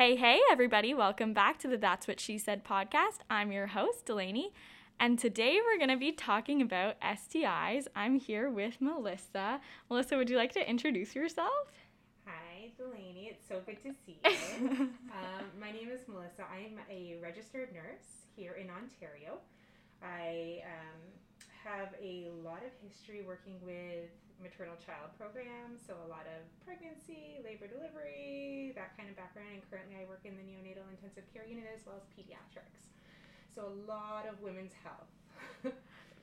Hey, hey, everybody, welcome back to the That's What She Said podcast. I'm your host, Delaney, and today we're going to be talking about STIs. I'm here with Melissa. Melissa, would you like to introduce yourself? Hi, Delaney. It's so good to see you. um, my name is Melissa. I'm a registered nurse here in Ontario. I um, have a lot of history working with maternal child programs, so a lot of pregnancy, labor delivery, that kind of background. And currently, I work in the neonatal intensive care unit as well as pediatrics. So, a lot of women's health.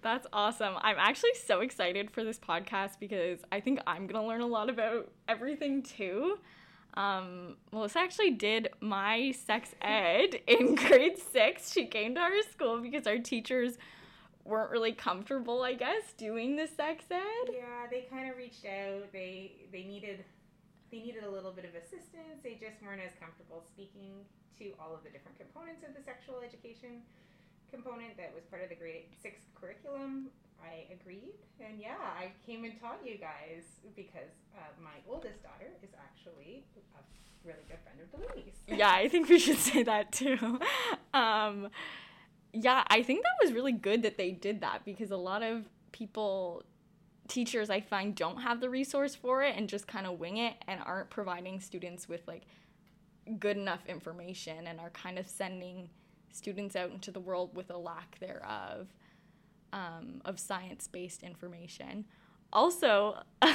That's awesome. I'm actually so excited for this podcast because I think I'm going to learn a lot about everything too. Um, Melissa actually did my sex ed in grade six. She came to our school because our teachers weren't really comfortable, I guess, doing the sex ed. Yeah, they kind of reached out. They they needed they needed a little bit of assistance. They just weren't as comfortable speaking to all of the different components of the sexual education component that was part of the grade six curriculum. I agreed, and yeah, I came and taught you guys because uh, my oldest daughter is actually a really good friend of Delaney's. yeah, I think we should say that too. Um, yeah, I think that was really good that they did that because a lot of people teachers I find don't have the resource for it and just kind of wing it and aren't providing students with like good enough information and are kind of sending students out into the world with a lack thereof um, of science based information. Also,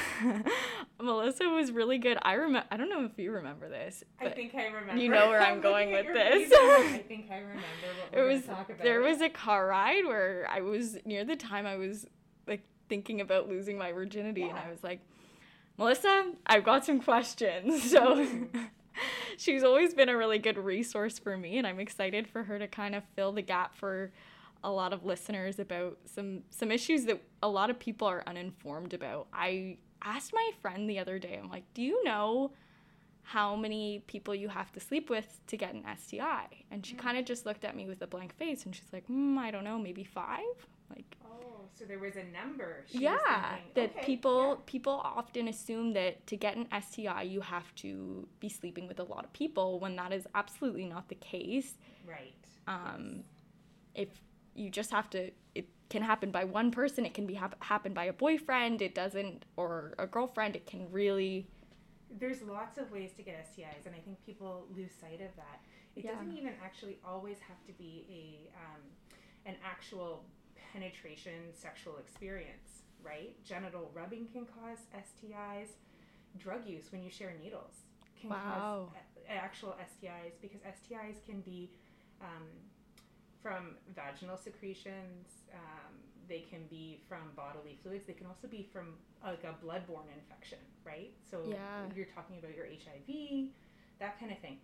Melissa was really good. I remember. I don't know if you remember this. I think I remember. You know where I'm going with this. I think I remember what we're it was. talk about. There was a car ride where I was near the time I was like thinking about losing my virginity, Yeah. and I was like, Melissa, I've got some questions. So. She's always been a really good resource for me, and I'm excited for her to kind of fill the gap for a lot of listeners about some some issues that a lot of people are uninformed about. I asked my friend the other day, I'm like, "Do you know how many people you have to sleep with to get an STI?" And she kind of just looked at me with a blank face and she's like, mm, "I don't know, maybe 5?" Like Oh, so there was a number. She yeah, thinking, that okay, people people often assume that to get an STI you have to be sleeping with a lot of people when that is absolutely not the case. Right. Um, if you just have to, it can happen by one person. It can be hap- happen by a boyfriend. It doesn't, or a girlfriend. It can really. There's lots of ways to get STIs, and I think people lose sight of that. It Yeah. doesn't even actually always have to be a um, an actual penetration sexual experience, right? Genital rubbing can cause STIs. Drug use when you share needles can Wow. cause a- actual STIs because STIs can be um, from vaginal secretions. Um, they can be from bodily fluids. They can also be from like a bloodborne infection, right? So Yeah. you're talking about your HIV, that kind of thing.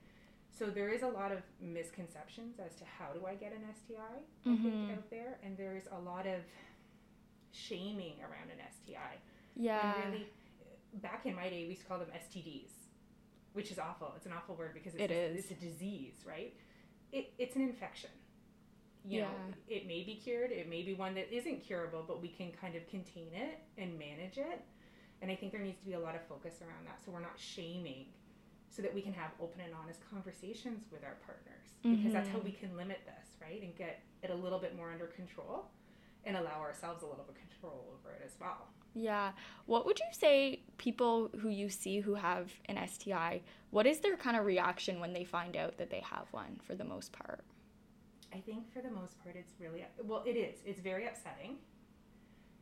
So there is a lot of misconceptions as to how do I get an STI I Mhm. think out there, and there is a lot of shaming around an STI. Yeah. And really, back in my day, we used to call them STDs, which is awful. It's an awful word because it's, It a, is. it's a disease, right? It, it's an infection. You know, Yeah. it may be cured. It may be one that isn't curable, but we can kind of contain it and manage it. And I think there needs to be a lot of focus around that, so we're not shaming, so that we can have open and honest conversations with our partners, because that's how we mm-hmm. can limit this, right, and get it a little bit more under control, and allow ourselves a little bit of control over it as well. Yeah. What would you say people who you see who have an STI, what is their kind of reaction when they find out that they have one for the most part? I think for the most part, it's really well. It is. It's very upsetting.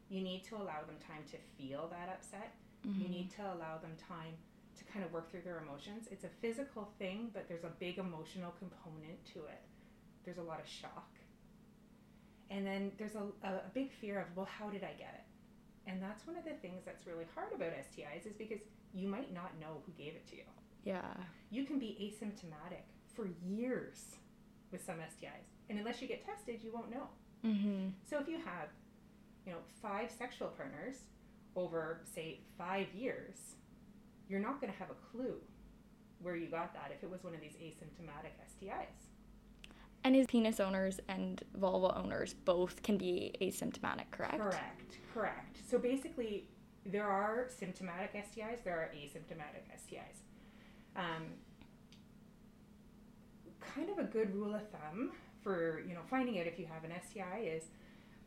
You need to allow them time to feel that upset. You mm-hmm. need to allow them time to kind of work through their emotions. It's a physical thing, but there's a big emotional component to it. There's a lot of shock, and then there's a, a, a big fear of, well, how did I get it? And that's one of the things that's really hard about STIs is because you might not know who gave it to you. Yeah. You can be asymptomatic for years with some STIs, and unless you get tested, you won't know. Mhm. So if you have, you know, five sexual partners over, say, five years, you're not going to have a clue where you got that if it was one of these asymptomatic STIs. And is penis owners and vulva owners both can be asymptomatic, correct? Correct, correct. So basically, there are symptomatic STIs, there are asymptomatic STIs. Um, kind of a good rule of thumb for you know finding out if you have an STI is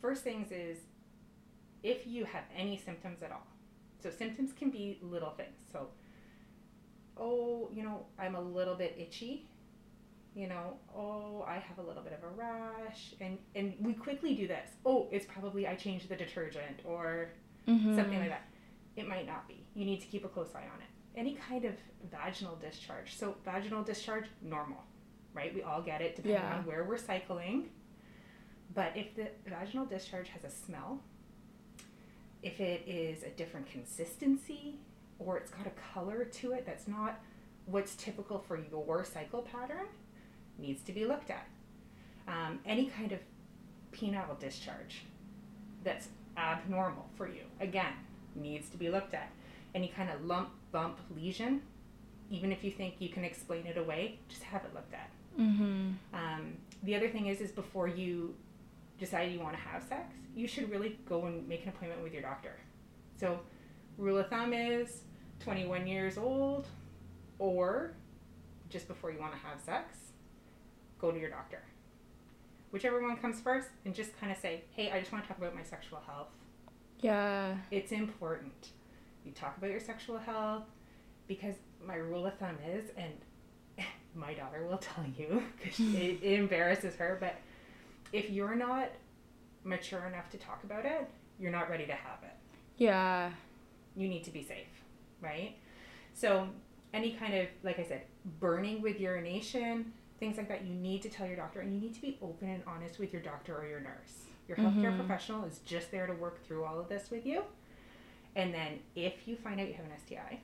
first things is if you have any symptoms at all. So symptoms can be little things. So oh, you know, I'm a little bit itchy. You know, oh, I have a little bit of a rash and and we quickly do this. Oh, it's probably I changed the detergent or Mhm. something like that. It might not be. You need to keep a close eye on it. Any kind of vaginal discharge. So, vaginal discharge, normal, right? We all get it depending Yeah. on where we're cycling. But if the vaginal discharge has a smell, if it is a different consistency, or it's got a color to it that's not what's typical for your cycle pattern, needs to be looked at. Um, any kind of penile discharge that's abnormal for you, again, needs to be looked at. Any kind of lump, bump, lesion, even if you think you can explain it away, just have it looked at. Mhm. Um, the other thing is, is before you decide you want to have sex, you should really go and make an appointment with your doctor. So, rule of thumb is 21 years old, or just before you want to have sex, go to your doctor. Whichever one comes first, and just kind of say, hey, I just want to talk about my sexual health. Yeah. It's important. You talk about your sexual health because my rule of thumb is, and my daughter will tell you because it, it embarrasses her, but if you're not mature enough to talk about it, you're not ready to have it. Yeah. You need to be safe, right? So, any kind of, like I said, burning with urination, things like that, you need to tell your doctor and you need to be open and honest with your doctor or your nurse. Your healthcare Mhm. professional is just there to work through all of this with you. And then if you find out you have an STI,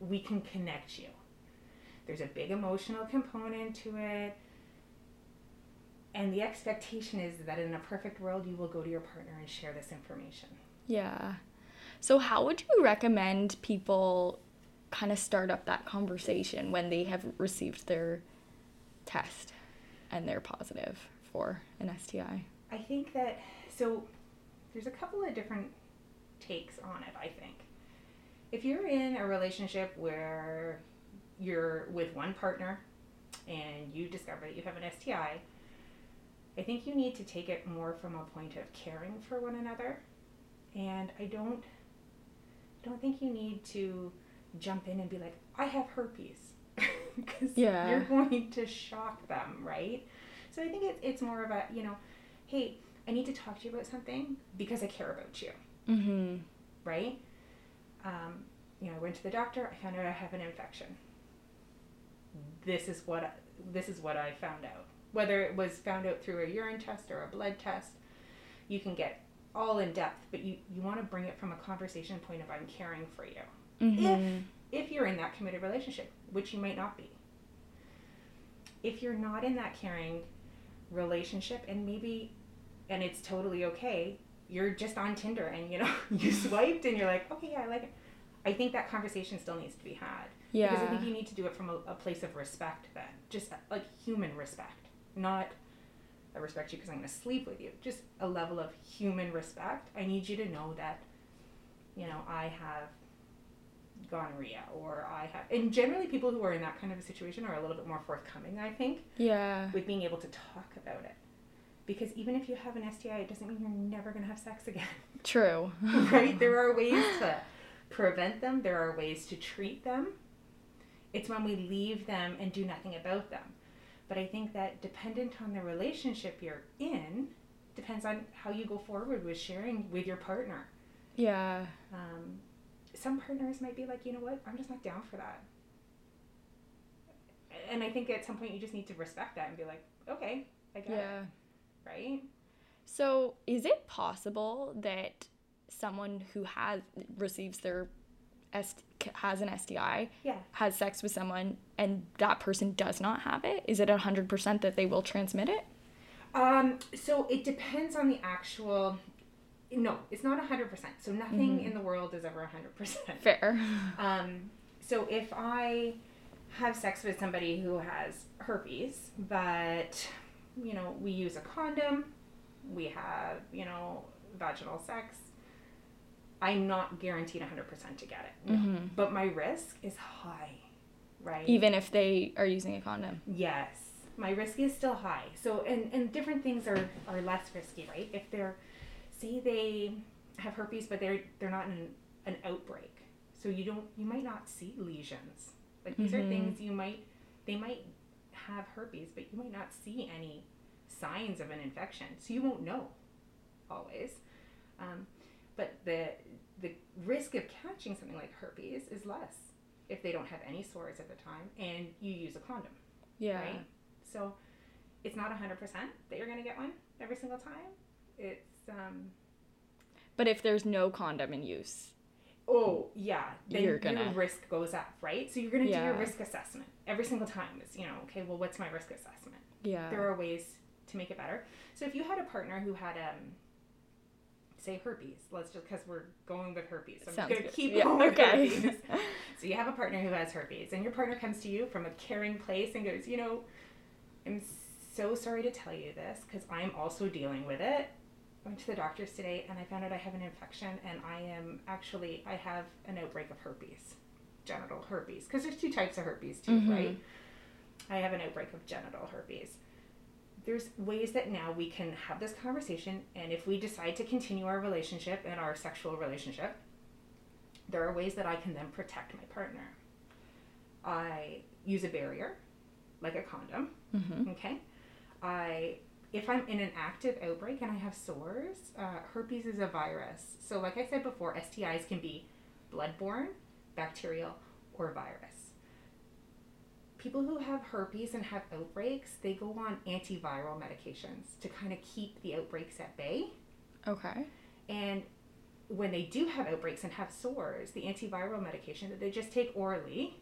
we can connect you. There's a big emotional component to it. And the expectation is that in a perfect world, you will go to your partner and share this information. Yeah. So, how would you recommend people kind of start up that conversation when they have received their test and they're positive for an STI? I think that so there's a couple of different takes on it, I think. If you're in a relationship where you're with one partner and you discover that you have an STI, I think you need to take it more from a point of caring for one another. And I don't don't think you need to jump in and be like, I have herpes. Because Yeah. you're going to shock them, right? So I think it's, it's more of a, you know, hey, I need to talk to you about something because I care about you, Mm-hmm. right? Um, you know, I went to the doctor. I found out I have an infection. This is what I, this is what I found out. Whether it was found out through a urine test or a blood test, you can get all in depth, but you, you want to bring it from a conversation point of I'm caring for you. Mm-hmm. If you're in that committed relationship, which you might not be. If you're not in that caring relationship and maybe and it's totally okay, you're just on Tinder and you know, you swiped and you're like, okay, yeah, I like it. I think that conversation still needs to be had. Because I think you need to do it from a, a place of respect then. Just like human respect. Not I respect you because I'm going to sleep with you. Just a level of human respect. I need you to know that, you know, I have gonorrhea or I have. And generally, people who are in that kind of a situation are a little bit more forthcoming, I think, Yeah. with being able to talk about it. Because even if you have an STI, it doesn't mean you're never going to have sex again. True. right? There are ways to prevent them, there are ways to treat them. It's when we leave them and do nothing about them. But I think that dependent on the relationship you're in, depends on how you go forward with sharing with your partner. Yeah. Um, some partners might be like, you know what, I'm just not down for that. And I think at some point you just need to respect that and be like, okay, I get it, Yeah. right? So, is it possible that someone who has receives their S- has an STI Yeah. has sex with someone and that person does not have it? Is it 100% that they will transmit it? Um, so it depends on the actual. No, it's not hundred percent. So nothing Mhm. in the world is ever hundred percent. Fair. Um, so if I have sex with somebody who has herpes, but you know we use a condom, we have you know vaginal sex. I'm not guaranteed 100% to get it. No. Mhm. But my risk is high. right? Even if they are using a condom. Yes. My risk is still high. So and, and different things are, are less risky, right? If they're say they have herpes but they're they're not in an outbreak. So you don't you might not see lesions. Like these are Mhm. things you might they might have herpes, but you might not see any signs of an infection. So you won't know always. Um, but the the risk of catching something like herpes is less if they don't have any sores at the time and you use a condom Yeah. right? So it's not 100% that you're going to get one every single time. It's, um, But if there's no condom in use. oh, yeah, then your gonna- risk goes up, right? So you're going to do your risk assessment every single time. Is, you know, okay, well, what's my risk assessment? Yeah. There are ways to make it better. So if you had a partner who had, um, say herpes, let's just, because we're going with herpes. So I'm Sounds to good. keep Yeah, going with okay. herpes. So you have a partner who has herpes, and your partner comes to you from a caring place and goes, you know, I'm so sorry to tell you this because I'm also dealing with it. I went to the doctors today and I found out I have an infection and I am actually I have an outbreak of herpes, genital herpes, because there's two types of herpes too, Mhm. right? I have an outbreak of genital herpes. There's ways that now we can have this conversation, and if we decide to continue our relationship and our sexual relationship, there are ways that I can then protect my partner. I use a barrier, like a condom. hmm Okay. I if I'm in an active outbreak and I have sores, uh, herpes is a virus. So, like I said before, STIs can be bloodborne, bacterial, or virus. People who have herpes and have outbreaks, they go on antiviral medications to kind of keep the outbreaks at bay. Okay. And when they do have outbreaks and have sores, the antiviral medication that they just take orally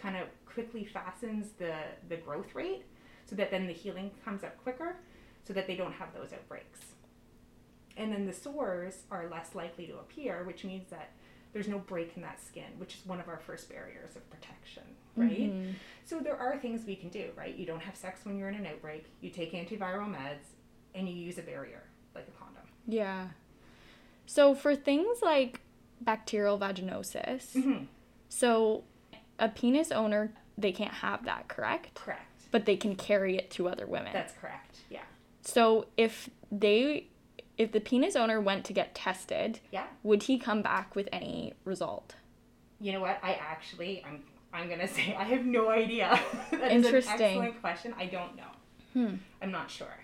kind of quickly fastens the, the growth rate so that then the healing comes up quicker so that they don't have those outbreaks. And then the sores are less likely to appear, which means that there's no break in that skin, which is one of our first barriers of protection, right? Mhm. So there are things we can do, right? You don't have sex when you're in an outbreak, you take antiviral meds, and you use a barrier like a condom. Yeah. So for things like bacterial vaginosis, Mm-hmm. so a penis owner they can't have that, correct? Correct. But they can carry it to other women. That's correct. Yeah. so if they if the penis owner went to get tested, Yeah. would he come back with any result? You know what? I actually, I'm, I'm gonna say I have no idea. that is Interesting. an excellent question. I don't know. Hmm. I'm not sure,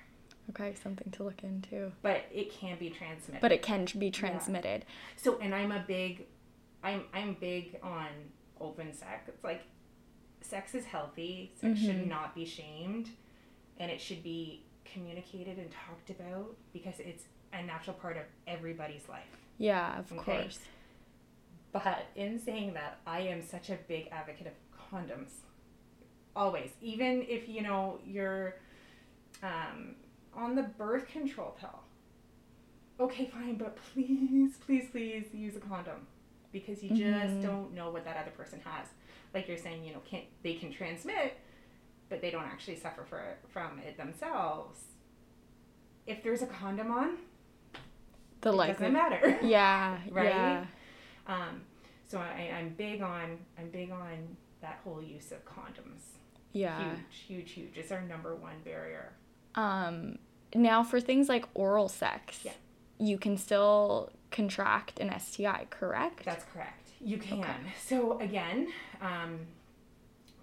Okay, something to look into. but it can be transmitted. But it can be transmitted. so, and I'm a big, I'm, I'm big on open sex. It's like, sex is healthy. Sex should Mhm. not be shamed, and it should be communicated and talked about because it's a natural part of everybody's life. Yeah, of Okay. course. But in saying that, I am such a big advocate of condoms. Always. Even if, you know, you're um, on the birth control pill. Okay, fine, but please, please, please use a condom. Because you just Mhm. don't know what that other person has. Like you're saying, you know, can they can transmit, but they don't actually suffer for, from it themselves. If there's a condom on, The it doesn't matter. Yeah, Right? yeah. Um, so I, I'm big on I'm big on that whole use of condoms. Yeah. Huge, huge, huge. It's our number one barrier. Um now for things like oral sex, Yeah. you can still contract an STI, correct? That's correct. You can. Okay. So again, um,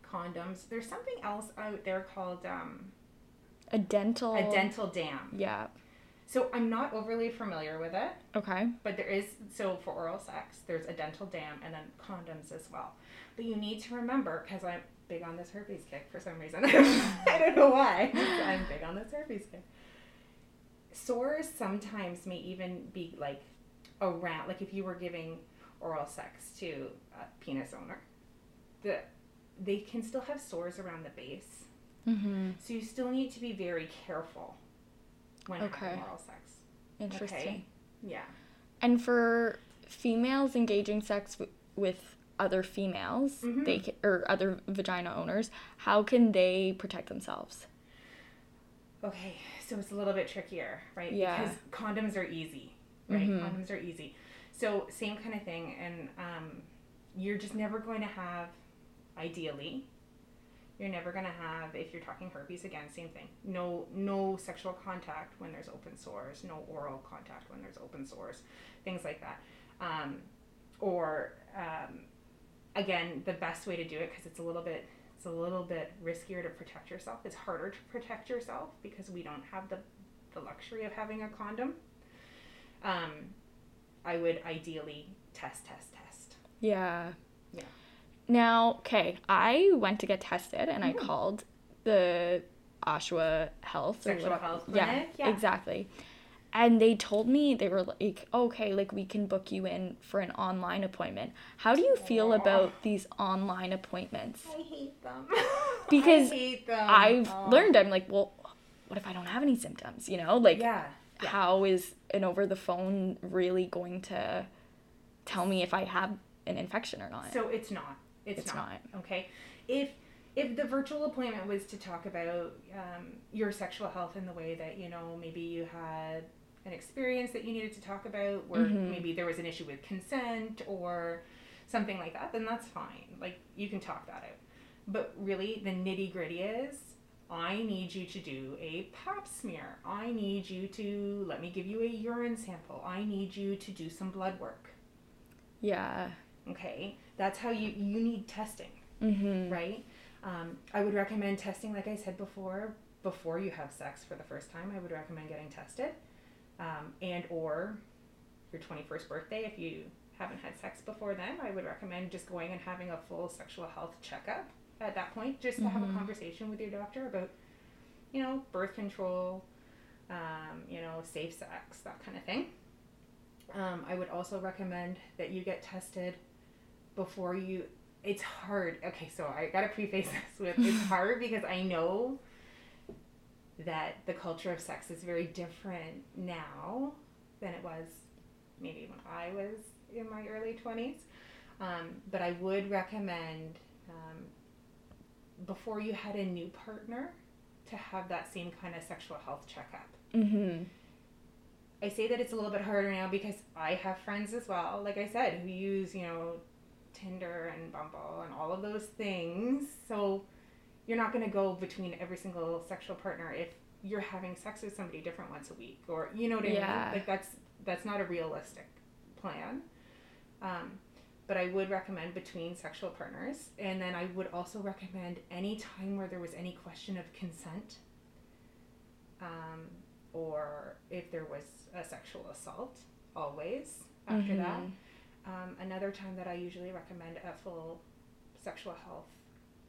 condoms. There's something else out there called um, a dental a dental dam. Yeah. So I'm not overly familiar with it, Okay. but there is. So for oral sex, there's a dental dam and then condoms as well. But you need to remember because I'm big on this herpes kick for some reason. I don't know why. I'm big on this herpes kick. Sores sometimes may even be like around, like if you were giving oral sex to a penis owner, the they can still have sores around the base. Mm-hmm. So you still need to be very careful when Okay. having oral sex. Interesting. Okay. Yeah. And for females engaging sex w- with other females, Mhm. they ca- or other vagina owners, how can they protect themselves? Okay, so it's a little bit trickier, right? Yeah. Because condoms are easy, right? Mhm. Condoms are easy. So same kind of thing, and um, you're just never going to have ideally. You're never gonna have if you're talking herpes again, same thing. No no sexual contact when there's open sores, no oral contact when there's open sores, things like that. Um, or um, again, the best way to do it because it's a little bit it's a little bit riskier to protect yourself. It's harder to protect yourself because we don't have the the luxury of having a condom. Um, I would ideally test, test, test. Yeah. Yeah. Now, okay, I went to get tested and I Mhm. called the Oshawa Health. Sexual health Yeah, clinic, yeah. exactly. And they told me they were like, okay, like we can book you in for an online appointment. How do you feel about these online appointments? I hate them. Because I hate them. I've Oh. learned, I'm like, well, what if I don't have any symptoms? You know, like, yeah. yeah. how is an over the phone really going to tell me if I have an infection or not? So it's not. It's, It's not. Okay. If if the virtual appointment was to talk about um, your sexual health in the way that you know maybe you had an experience that you needed to talk about where Mhm. maybe there was an issue with consent or something like that then that's fine like you can talk that out but really the nitty gritty is i need you to do a pap smear i need you to let me give you a urine sample i need you to do some blood work yeah. okay that's how you you need testing Mm-hmm. right um, i would recommend testing like i said before before you have sex for the first time i would recommend getting tested um, and or your 21st birthday if you haven't had sex before then i would recommend just going and having a full sexual health checkup at that point just to have a Mhm. conversation with your doctor about you know birth control um, you know safe sex that kind of thing um, i would also recommend that you get tested before you it's hard. Okay so i gotta preface this with it's hard because i know that the culture of sex is very different now than it was maybe when i was in my early 20s um, but i would recommend um, before you had a new partner to have that same kind of sexual health checkup. Mm-hmm. I say that it's a little bit harder now because I have friends as well, like I said, who use, you know, Tinder and Bumble and all of those things. So you're not going to go between every single sexual partner if you're having sex with somebody different once a week or you know what I Yeah. mean? Like that's that's not a realistic plan. Um, but I would recommend between sexual partners and then I would also recommend any time where there was any question of consent. Um, or if there was a sexual assault, always after that. Um, another time that I usually recommend a full sexual health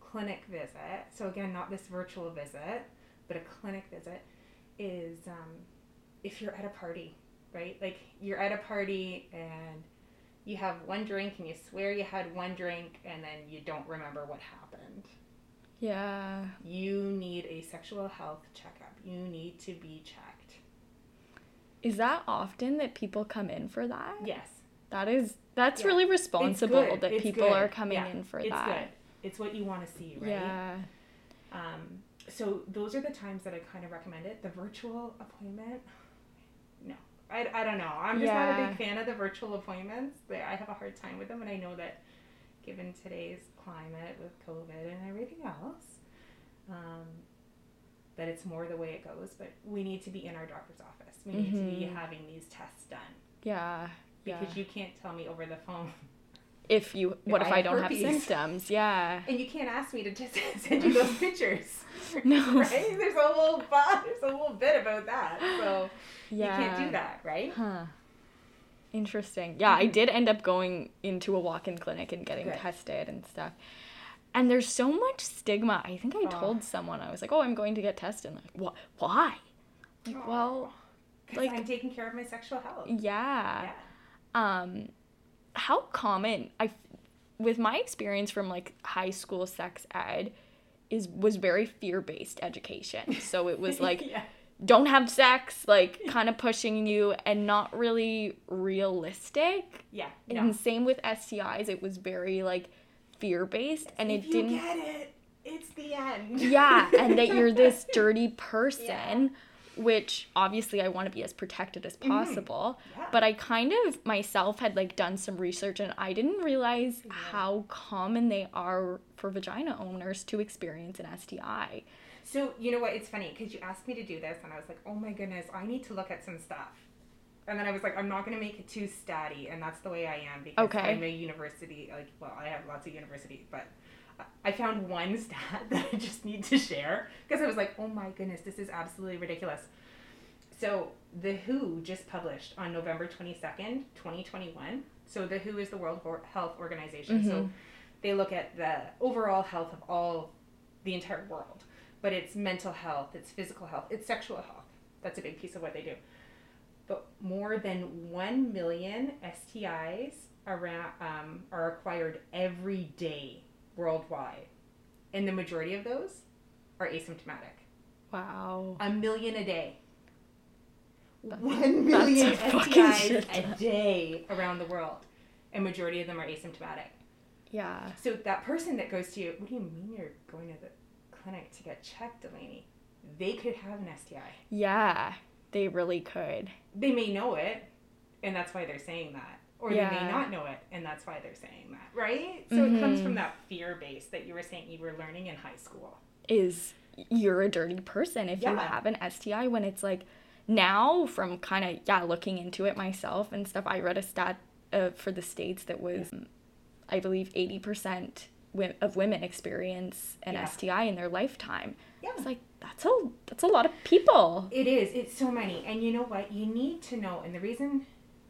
clinic visit, so again, not this virtual visit, but a clinic visit, is um, if you're at a party, right? Like you're at a party and you have one drink and you swear you had one drink and then you don't remember what happened. Yeah. You need a sexual health checkup. You need to be checked. Is that often that people come in for that? Yes. That is that's Yeah. really responsible that It's people good. are coming Yeah. in for it's that. good. It's what you want to see, right? Yeah. Um, so those are the times that I kind of recommend it. The virtual appointment, no, I, I don't know. I'm just not a big fan of the virtual appointments. But I have a hard time with them, and I know that given today's climate with COVID and everything else, um, that it's more the way it goes. But we need to be in our doctor's office. We need to be Mhm. having these tests done Yeah. Yeah. because you can't tell me over the phone. if you what if, I I, don't have symptoms? Yeah. And you can't ask me to just send you those pictures. No. Right? There's a whole there's a whole bit about that. So Yeah. you can't do that, right? Huh. Interesting. Yeah, I mm-hmm. did end up going into a walk-in clinic and getting Good. tested and stuff. And there's so much stigma. I think I Oh. told someone I was like, "Oh, I'm going to get tested." And like, "What? Why?" Like, well, like- I'm taking care of my sexual health. yeah. Yeah. Um how common i with my experience from like high school sex ed is was very fear-based education so it was like yeah. don't have sex like kind of pushing you and not really realistic Yeah. and same with stis it was very like fear-based and if it you didn't get it, it's the end. yeah and that you're this dirty person Yeah. Which obviously I want to be as protected as possible. Mm-hmm. Yeah. But I kind of myself had like done some research and I didn't realize how common they are for vagina owners to experience an STI. So you know what? It's funny because you asked me to do this, and I was like, "Oh my goodness, I need to look at some stuff." And then I was like, "I'm not going to make it too statty," and that's the way I am because Okay. I'm a university. Like, well, I have lots of university, but I found one stat that I just need to share because I was like, "Oh my goodness, this is absolutely ridiculous." So the WHO just published on November 22nd, 2021. So the WHO is the World Health Organization. So they look at the overall health of all the entire world but it's mental health, it's physical health, it's sexual health. That's a big piece of what they do. But more than 1 million STIs around, um, are acquired every day worldwide. And the majority of those are asymptomatic. Wow. A million a day. That's- 1 million that's a fucking STIs a day around the world. And majority of them are asymptomatic. Yeah. So that person that goes to you, what do you mean you're going to the clinic to get checked, Delaney? They could have an STI. Yeah. They really could. They may know it, and that's why they're saying that. Or they may not know it, and that's why they're saying that, right? So it comes from that fear base that you were saying you were learning in high school. Is you're a dirty person if you have an STI when it's like now from kind of yeah looking into it myself and stuff I read a stat uh, for the states that was I believe 80% of women experience an Yeah. STI in their lifetime. Yeah. It's like that's a that's a lot of people. It is. It's so many. And you know what? You need to know. And the reason,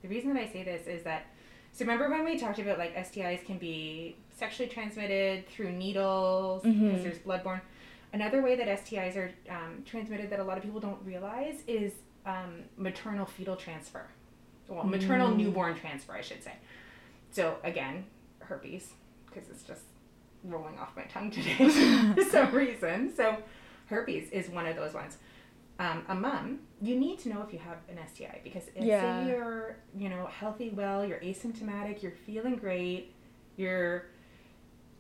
the reason that I say this is that, so remember when we talked about like STIs can be sexually transmitted through needles because Mhm. there's bloodborne. Another way that STIs are um, transmitted that a lot of people don't realize is um, maternal fetal transfer. Well, maternal Mm. newborn transfer, I should say. So again, herpes, because it's just rolling off my tongue today for some reason. So herpes is one of those ones. Um, a mom, you need to know if you have an STI because if Yeah. say you're, you know, healthy, well, you're asymptomatic, you're feeling great, you're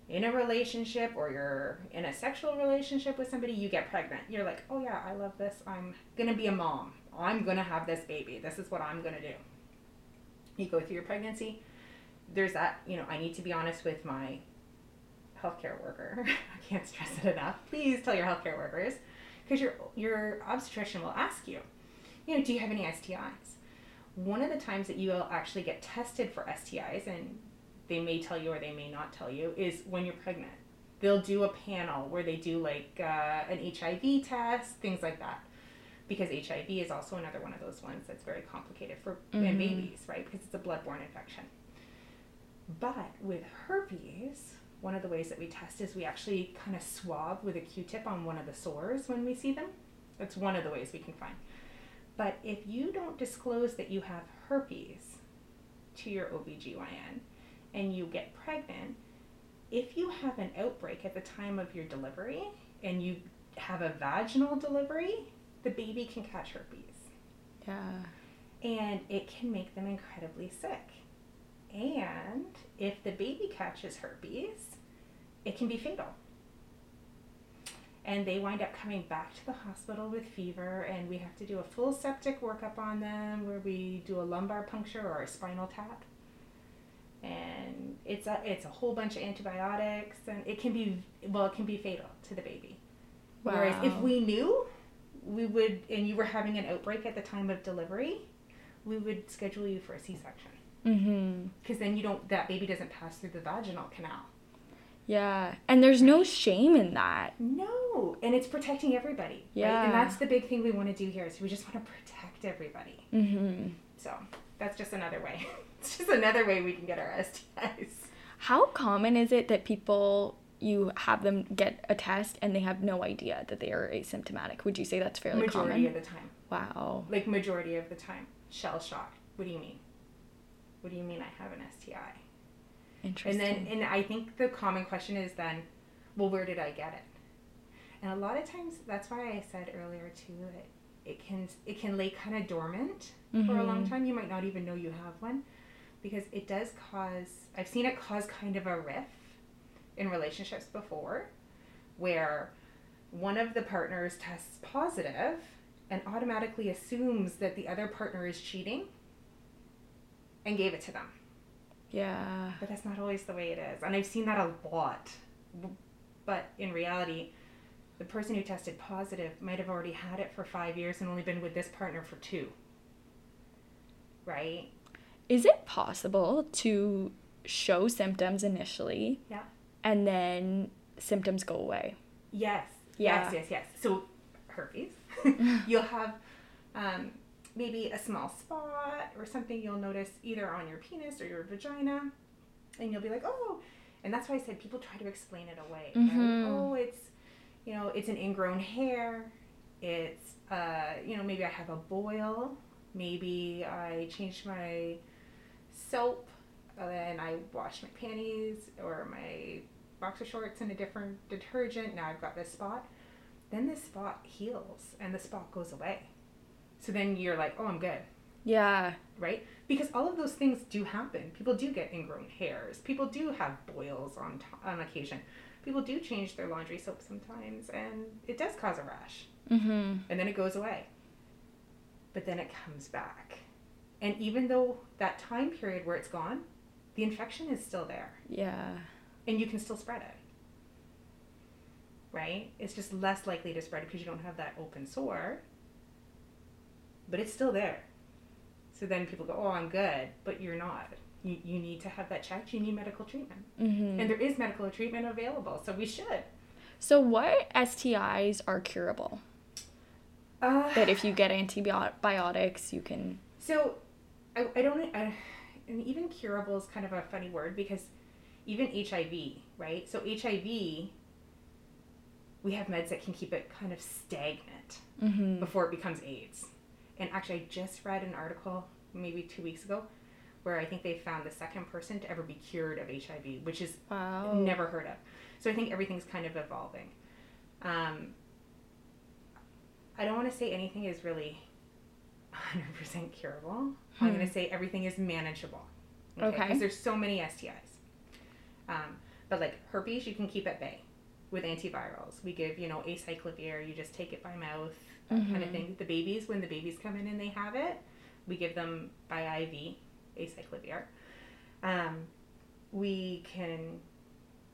in a relationship or you're in a sexual relationship with somebody, you get pregnant. You're like, oh yeah, I love this. I'm gonna be a mom. I'm gonna have this baby. This is what I'm gonna do. You go through your pregnancy. There's that, you know, I need to be honest with my healthcare worker. I can't stress it enough. Please tell your healthcare workers because your your obstetrician will ask you, you know, do you have any STIs? One of the times that you will actually get tested for STIs, and they may tell you or they may not tell you, is when you're pregnant. They'll do a panel where they do like uh, an HIV test, things like that. Because HIV is also another one of those ones that's very complicated for Mhm. babies, right? Because it's a bloodborne infection. But with herpes, one of the ways that we test is we actually kind of swab with a Q-tip on one of the sores when we see them. That's one of the ways we can find. But if you don't disclose that you have herpes to your OBGYN and you get pregnant, if you have an outbreak at the time of your delivery and you have a vaginal delivery, the baby can catch herpes Yeah. and it can make them incredibly sick. And if the baby catches herpes, it can be fatal. And they wind up coming back to the hospital with fever, and we have to do a full septic workup on them where we do a lumbar puncture or a spinal tap. And it's a, it's a whole bunch of antibiotics, and it can be, well, it can be fatal to the baby. Whereas if we knew, we would, and you were having an outbreak at the time of delivery, we would schedule you for a C-section Mm-hmm. Because then you don't, that baby doesn't pass through the vaginal canal. Yeah. And there's no shame in that. No, and it's protecting everybody. Right? Yeah. And that's the big thing we want to do here. Is we just want to protect everybody. Mm-hmm. So that's just another way. it's just another way we can get our STIs. How common is it that people you have them get a test and they have no idea that they are asymptomatic? Would you say that's fairly majority common? of the time, Wow. like majority of the time, shell shocked. What do you mean? What do you mean I have an STI? Interesting. And then, and I think the common question is then, well, where did I get it? And a lot of times, that's why I said earlier too that it can it can lay kind of dormant for a long Mhm. time. You might not even know you have one, because it does cause. I've seen it cause kind of a rift in relationships before, where one of the partners tests positive, and automatically assumes that the other partner is cheating and gave it to them. Yeah. But that's not always the way it is. And I've seen that a lot. But in reality, the person who tested positive might have already had it for five years and only been with this partner for two. Right? Is it possible to show symptoms initially? Yeah. And then symptoms go away? Yes. Yeah. Yes, yes, yes. So, herpes, you'll have um, maybe a small spot or something you'll notice either on your penis or your vagina, and you'll be like, oh, and that's why I said people try to explain it away. right? Mhm. Oh, it's, you know, it's an ingrown hair. It's, uh, you know, maybe I have a boil. Maybe I changed my soap, and I washed my panties or my boxer shorts in a different detergent. Now I've got this spot. Then this spot heals and the spot goes away. So then you're like, oh, I'm good, Yeah. right? Because all of those things do happen. People do get ingrown hairs. People do have boils on t- on occasion. People do change their laundry soap sometimes, and it does cause a rash. Mm-hmm. And then it goes away. But then it comes back. And even though that time period where it's gone, the infection is still there Yeah. and you can still spread it. Right? It's just less likely to spread because you don't have that open sore, but it's still there. So then people go, Oh, I'm good, but you're not. You, you need to have that checked. You need medical treatment. Mm-hmm. And there is medical treatment available, so we should. So, what STIs are curable? Uh, That if you get antibiotics, you can. So, I, I don't, I, and even curable is kind of a funny word because even HIV, right? So, HIV, we have meds that can keep it kind of stagnant Mm-hmm. before it becomes AIDS. And actually, I just read an article maybe two weeks ago where I think they found the second person to ever be cured of HIV, which is Wow. never heard of. So I think everything's kind of evolving. Um, I don't want to say anything is really 100% curable. I'm Hmm. going to say everything is manageable. Okay. Because there's so many STIs. Um, but like herpes, you can keep at bay with antivirals. We give, you know, acyclovir. You just take it by mouth, that kind of Mhm. thing. The babies, when the babies come in and they have it, we give them by IV acyclovir. Um, we can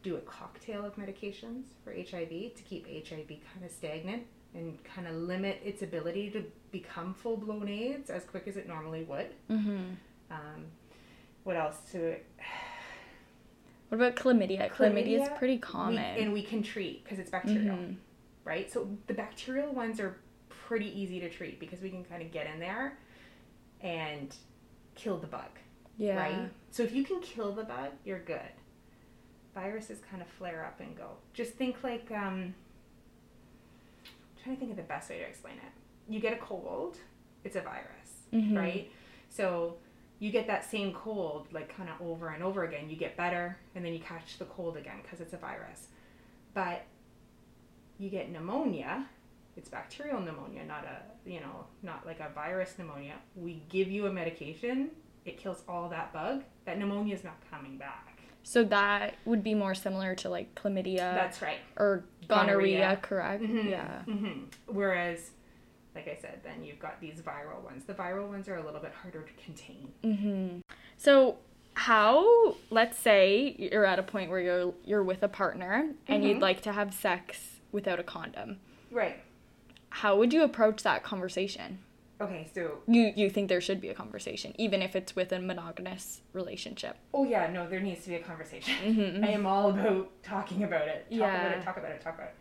do a cocktail of medications for HIV to keep HIV kind of stagnant and kind of limit its ability to become full blown AIDS as quick as it normally would. Mm-hmm. Um, what else to What about chlamydia? Chlamydia, is Chlamydia, pretty we, common. and we can treat because it's bacterial, Mhm. right? So the bacterial ones are pretty easy to treat because we can kind of get in there and kill the bug, Yeah. right? So if you can kill the bug, you're good. Viruses kind of flare up and go. Just think like um, I'm trying to think of the best way to explain it. You get a cold, it's a virus, Mhm. right? So you get that same cold like kind of over and over again. You get better and then you catch the cold again because it's a virus. But you get pneumonia, it's bacterial pneumonia, not a, you know, not like a virus pneumonia. We give you a medication, it kills all that bug. That pneumonia is not coming back. So that would be more similar to like chlamydia That's right. or gonorrhea, Gonorrhea. correct? Mhm, Yeah. mhm. Whereas, like I said, then you've got these viral ones. The viral ones are a little bit harder to contain. Mm-hmm. So how let's say you're at a point where you're you're with a partner and you'd Mhm. like to have sex without a condom. Right. How would you approach that conversation? Okay, so You you think there should be a conversation even if it's with a monogamous relationship. Oh yeah, no, there needs to be a conversation. Mhm. I am all about talking about it. Talk about Yeah. it, talk about it, talk about it.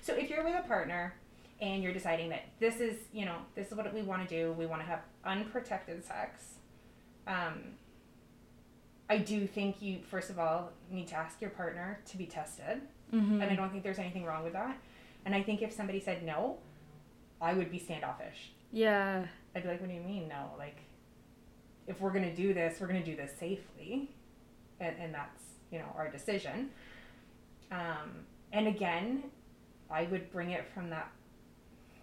So if you're with a partner and you're deciding that this is, you know, this is what we want to do, we want to have unprotected sex. Um, I do think you first of all need to ask your partner to be tested, Mm-hmm. and I don't think there's anything wrong with that. And I think if somebody said no, I would be standoffish. Yeah. I'd be like, what do you mean no? Like, if we're gonna do this, we're gonna do this safely, and and that's you know our decision. Um, and again, I would bring it from that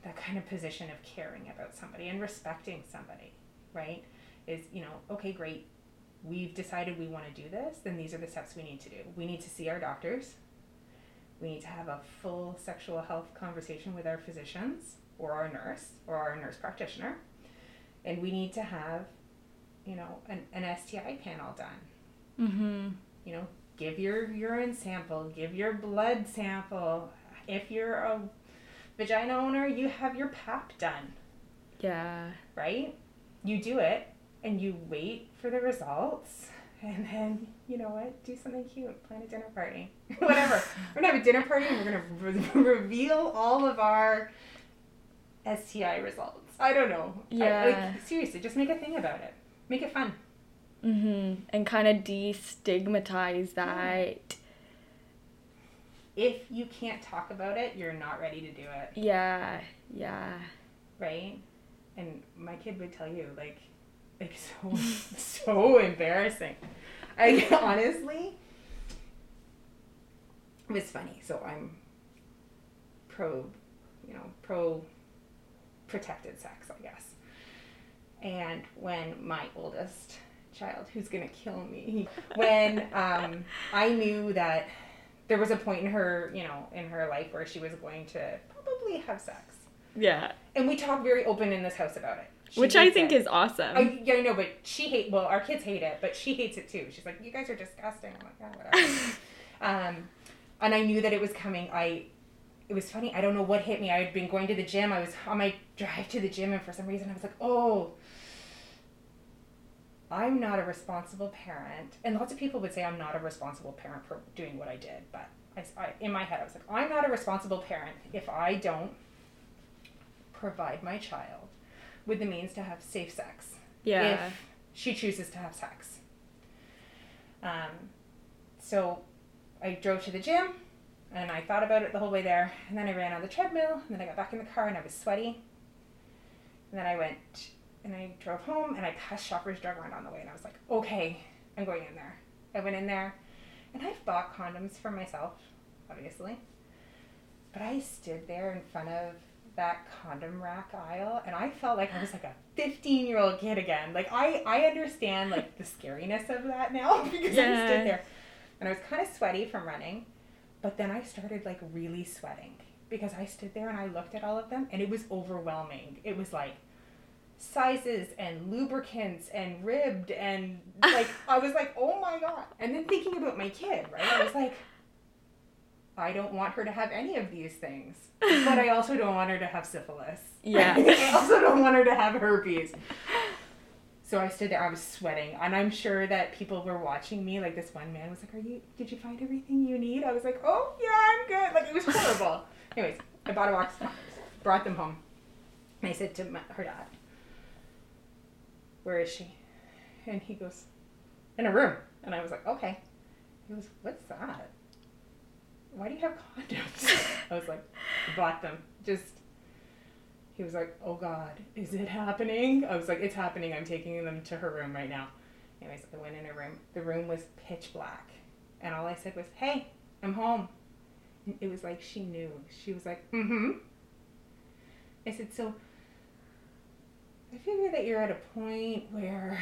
that kind of position of caring about somebody and respecting somebody, right? Is you know okay, great. We've decided we want to do this. Then these are the steps we need to do. We need to see our doctors. We need to have a full sexual health conversation with our physicians or our nurse or our nurse practitioner. And we need to have, you know, an, an STI panel done. Mm-hmm. You know, give your urine sample, give your blood sample. If you're a vagina owner, you have your pap done, Yeah. right? You do it and you wait for the results. And then, you know what? Do something cute. Plan a dinner party. Whatever. we're to have a dinner party and we're to re- reveal all of our STI results. I don't know. I- Yeah. like, seriously, just make a thing about it. Make it fun. Mm-hmm. And kind of destigmatize that. If you can't talk about it, you're not ready to do it. Yeah. Yeah. right? And my kid would tell you like, like so so embarrassing. I honestly, it was funny. So I'm pro, you know, pro protected sex, I guess. And when my oldest child, who's gonna kill me, when um, I knew that there was a point in her, you know, in her life where she was going to probably have sex Yeah. and we talk very open in this house about it. She Which I think it. is awesome. I, yeah, I know, but she hate. Well, our kids hate it, but she hates it too. She's like, "You guys are disgusting." I'm like, "Yeah, whatever." um, and I knew that it was coming. I, it was funny. I don't know what hit me. I had been going to the gym. I was on my drive to the gym, and for some reason, I was like, "Oh." I'm not a responsible parent, and lots of people would say I'm not a responsible parent for doing what I did. But I, I, in my head, I was like, I'm not a responsible parent if I don't provide my child with the means to have safe sex yeah. if she chooses to have sex. Um, so I drove to the gym and I thought about it the whole way there. And then I ran on the treadmill and then I got back in the car and I was sweaty. And then I went and I drove home and I passed Shoppers Drug Mart on the way and I was like, okay, I'm going in there. I went in there and I've bought condoms for myself, obviously. But I stood there in front of that condom rack aisle and I felt like I was like a 15 year old kid again. Like I, I understand like the scariness of that now because I stood there and I was kind of sweaty from running, but then I started like really sweating because I stood there and I looked at all of them and it was overwhelming. It was like sizes and lubricants and ribbed and like I was like, "Oh my god." And then thinking about my kid, right? I was like I don't want her to have any of these things. But I also don't want her to have syphilis. Yeah. I also don't want her to have herpes. So I stood there, I was sweating, and I'm sure that people were watching me. Like this one man was like, Are you did you find everything you need? I was like, Oh yeah, I'm good. Like it was horrible. Anyways, I bought a box brought them home. And I said to my, her dad, Where is she? And he goes, In a room. And I was like, Okay. He goes, What's that? Why do you have condoms? I was like, bought them. Just he was like, Oh God, is it happening? I was like, It's happening. I'm taking them to her room right now. Anyways, I went in her room. The room was pitch black. And all I said was, Hey, I'm home. And it was like she knew. She was like, Mm hmm. I said, So I figure that you're at a point where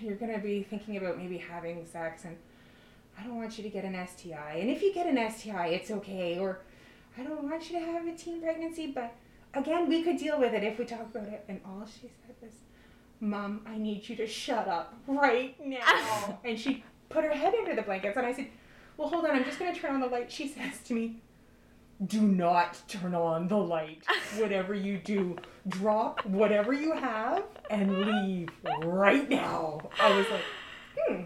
you're going to be thinking about maybe having sex, and I don't want you to get an STI. And if you get an STI, it's okay. Or I don't want you to have a teen pregnancy, but again, we could deal with it if we talk about it. And all she said was, Mom, I need you to shut up right now. and she put her head under the blankets, and I said, Well, hold on, I'm just going to turn on the light. She says to me, do not turn on the light. Whatever you do, drop whatever you have and leave right now. I was like, hmm.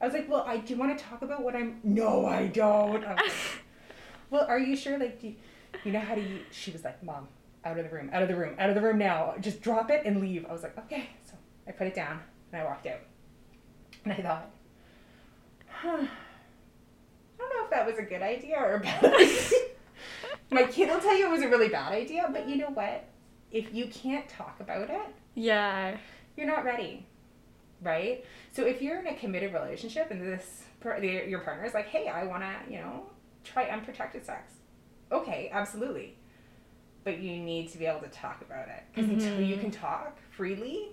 I was like, well, I do want to talk about what I'm. No, I don't. I was like, well, are you sure? Like, do you, you know how to use. She was like, Mom, out of the room, out of the room, out of the room now. Just drop it and leave. I was like, okay. So I put it down and I walked out. And I thought, huh. I don't know if that was a good idea or a bad idea. My kid will tell you it was a really bad idea, but you know what? If you can't talk about it, Yeah. you're not ready, right? So if you're in a committed relationship and this your partner is like, "Hey, I want to, you know, try unprotected sex," okay, absolutely, but you need to be able to talk about it because until you can talk freely,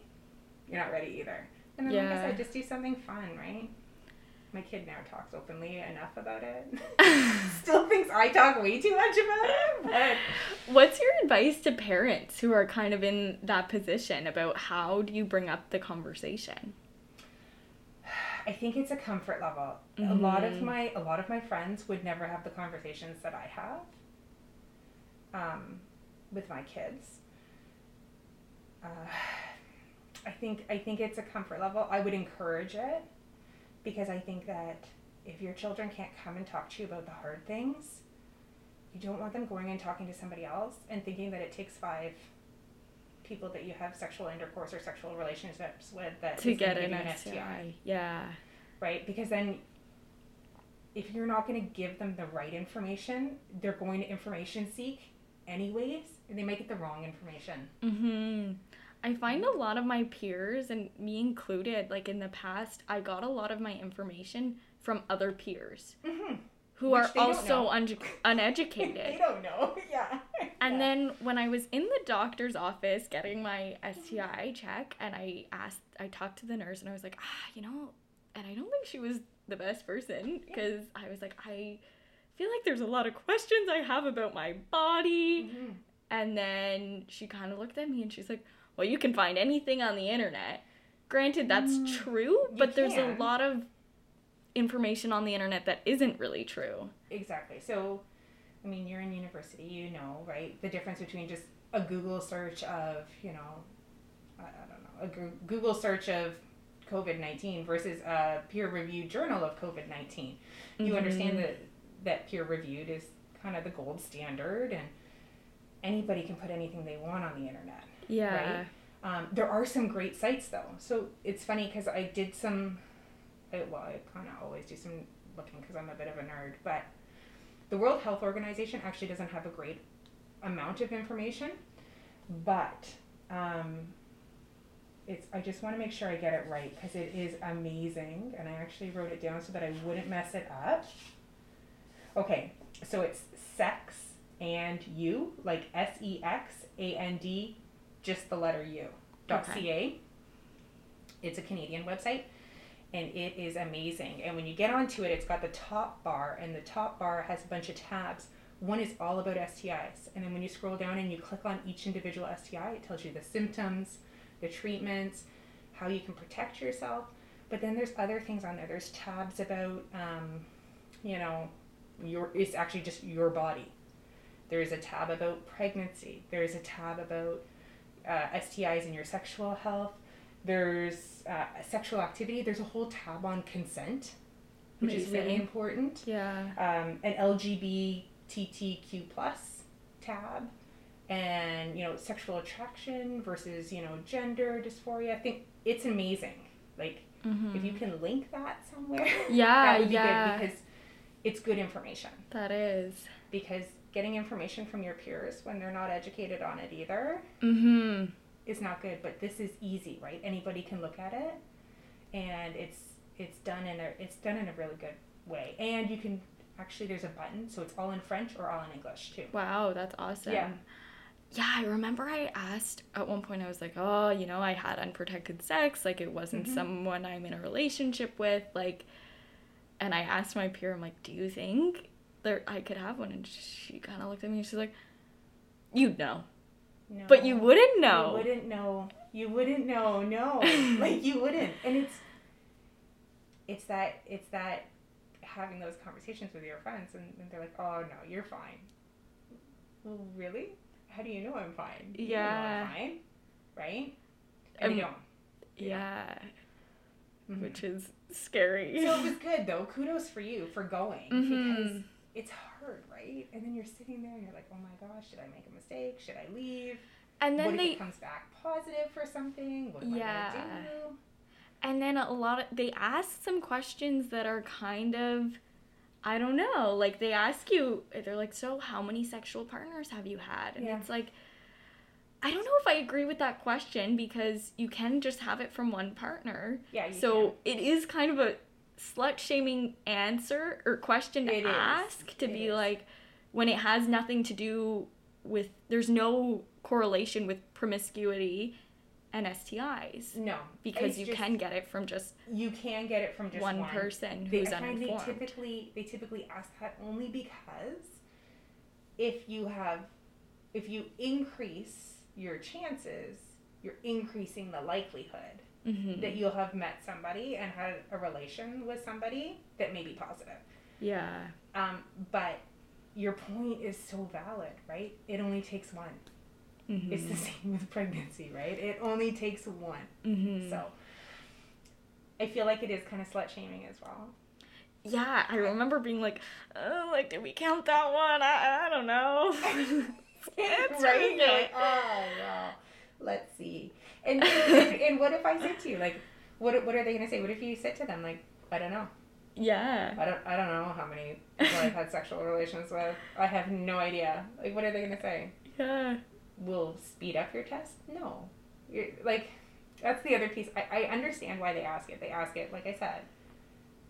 you're not ready either. And then, like I Yeah. said, just do something fun, right? my kid now talks openly enough about it. Still thinks I talk way too much about it. But What's your advice to parents who are kind of in that position about how do you bring up the conversation? I think it's a comfort level. A lot of Mhm. my a lot of my friends would never have the conversations that I have um, with my kids. Uh, I think I think it's a comfort level. I would encourage it because I think that if your children can't come and talk to you about the hard things, you don't want them going and talking to somebody else and thinking that it takes five people that you have sexual intercourse or sexual relationships with that To get give an you STI. Yeah. right? Because then if you're not going to give them the right information, they're going to information seek anyways, they might get the wrong information. Mm-hmm. I find a lot of my peers, and me included, like in the past, I got a lot of my information from other peers Mm-hmm. who Which are also un- uneducated. they don't know. Yeah. And Yeah. then when I was in the doctor's office getting my STI check, and I asked, I talked to the nurse, and I was like, ah, you know, and I don't think she was the best person because I was like, I feel like there's a lot of questions I have about my body. Mhm. And then she kind of looked at me and she's like, well, you can find anything on the internet. Granted, that's Mm, true, but there's a lot of information on the internet that isn't really true. Exactly. So, I mean, you're in university, you know, right? The difference between just a Google search of, you know, I, I don't know, a Google search of COVID 19 versus a peer reviewed journal of COVID 19. You Mhm. understand that, that peer reviewed is kind of the gold standard and anybody can put anything they want on the internet. Yeah. Um, there are some great sites though. So it's funny because I did some, I, well, I kind of always do some looking because I'm a bit of a nerd, but the World Health Organization actually doesn't have a great amount of information, but um, it's, I just want to make sure I get it right because it is amazing and I actually wrote it down so that I wouldn't mess it up. Okay, so it's sex and you, like S E X A N D just the letter U. Dot Okay. .ca. It's a Canadian website, and it is amazing. And when you get onto it, it's got the top bar, and the top bar has a bunch of tabs. One is all about STIs, and then when you scroll down and you click on each individual STI, it tells you the symptoms, the treatments, how you can protect yourself. But then there's other things on there. There's tabs about, um, you know, your. It's actually just your body. There's a tab about pregnancy. There's a tab about uh, STIs and your sexual health. There's uh, sexual activity. There's a whole tab on consent, which is really important. Yeah. Um, an LGBTQ plus tab, and you know sexual attraction versus you know gender dysphoria. I think it's amazing. Like Mhm. if you can link that somewhere, Yeah, that would be yeah. good because it's good information. That is. Because getting information from your peers when they're not educated on it either Mm-hmm. is not good but this is easy right anybody can look at it and it's it's done in a it's done in a really good way and you can actually there's a button so it's all in french or all in english too Wow, that's awesome. Yeah. Yeah, I remember I asked at one point, I was like, oh, you know, I had unprotected sex. Like, it wasn't Mhm. someone I'm in a relationship with. Like, and I asked my peer, I'm like, do you think there I could have one? And she kind of looked at me and she's like, you'd know. no But you wouldn't know. you wouldn't know you wouldn't know no like you wouldn't and it's it's that it's that having those conversations with your friends and, and they're like oh no you're fine well really how do you know i'm fine You don't know Yeah. I'm fine right and Um, don't Yeah, Mhm. which is scary. so it was good though kudos for you for going Mhm. because it's hard right and then you're sitting there and you're like oh my gosh should i make a mistake should i leave and then what if they it comes back positive for something what am i Yeah. gonna do And then a lot of they ask some questions that are kind of I don't know, like they ask you they're like, "So, how many sexual partners have you had?" And Yeah. it's like I don't know if I agree with that question because you can just have it from one partner. Yeah. You so, it is kind of a slut shaming answer or question to It is. ask to It be is. like when it has nothing to do with there's no correlation with promiscuity and STIs No, because it's you just- can get it from just You can get it from just one, one, person who's find they typically they typically ask that only because if you have if you increase your chances, you're increasing the likelihood Mhm. that you'll have met somebody and had a relation with somebody that may be positive. yeah. Um, but your point is so valid, right? It only takes one. Mhm. It's the same with pregnancy, right? It only takes one. Mhm. So I feel like it is kind of slut shaming as well. Yeah, I remember being like, oh, like, did we count that one? I, I don't know. It's right? like, oh well, let's see. And, and and what if I said to you like, what what are they gonna say? What if you said to them like, I don't know. yeah. I don't I don't know how many people I've had sexual relations with. I have no idea. Like, what are they gonna say? Yeah. Will speed up your test? No. You're, like, that's the other piece. I, I understand why they ask it. They ask it, like I said,